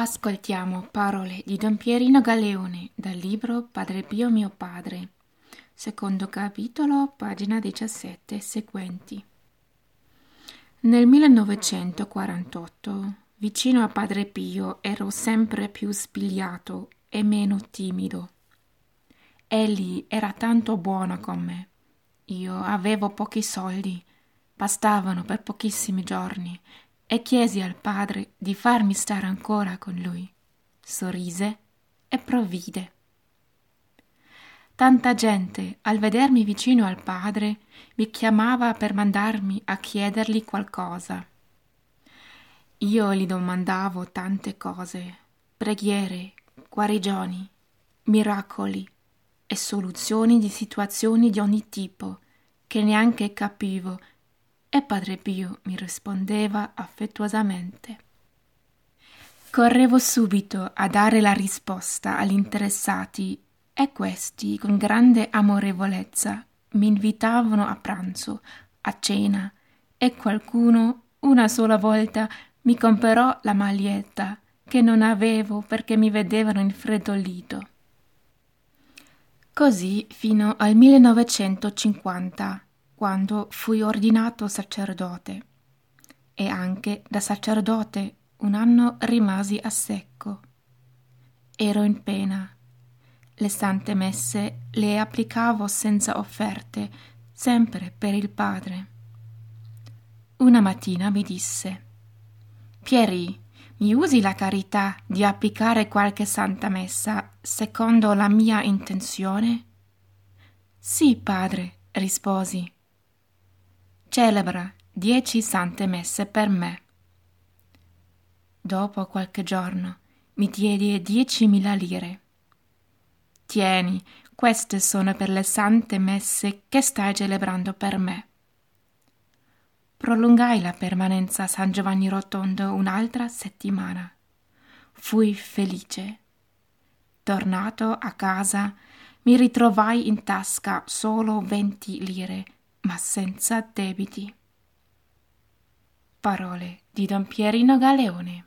Ascoltiamo parole di Don Pierino Galeone dal libro Padre Pio mio padre, secondo capitolo, pagina 17 e seguenti. Nel 1948, vicino a Padre Pio, ero sempre più spigliato e meno timido. Egli era tanto buono con me. Io avevo pochi soldi, bastavano per pochissimi giorni e chiesi al padre di farmi stare ancora con lui. Sorrise e provvide. Tanta gente, al vedermi vicino al padre, mi chiamava per mandarmi a chiedergli qualcosa. Io gli domandavo tante cose, preghiere, guarigioni, miracoli e soluzioni di situazioni di ogni tipo che neanche capivo e Padre Pio mi rispondeva affettuosamente. Correvo subito a dare la risposta agli interessati e questi, con grande amorevolezza, mi invitavano a pranzo, a cena e qualcuno una sola volta mi comperò la maglietta che non avevo perché mi vedevano infreddolito. Così fino al 1950 quando fui ordinato sacerdote e anche da sacerdote un anno rimasi a secco. Ero in pena. Le sante messe le applicavo senza offerte, sempre per il Padre. Una mattina mi disse Pieri, mi usi la carità di applicare qualche santa messa secondo la mia intenzione? Sì, padre, risposi celebra dieci sante messe per me. Dopo qualche giorno mi diede diecimila lire. Tieni, queste sono per le sante messe che stai celebrando per me. Prolungai la permanenza a San Giovanni Rotondo un'altra settimana. Fui felice. Tornato a casa, mi ritrovai in tasca solo venti lire ma senza debiti. Parole di Don Pierino Galeone.